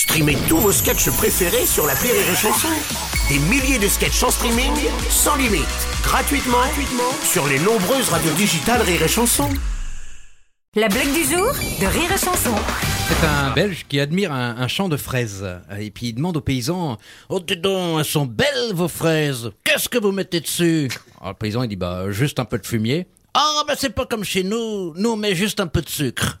Streamez tous vos sketchs préférés sur la Rire et Chanson. Des milliers de sketchs en streaming, sans limite, gratuitement, gratuitement sur les nombreuses radios digitales Rire et Chanson. La blague du jour de Rire et Chanson. C'est un Belge qui admire un, un champ de fraises. Et puis il demande aux paysans Oh, dis donc, elles sont belles vos fraises. Qu'est-ce que vous mettez dessus? Alors le paysan il dit Bah, juste un peu de fumier. Ah, bah c'est pas comme chez nous. Nous on met juste un peu de sucre.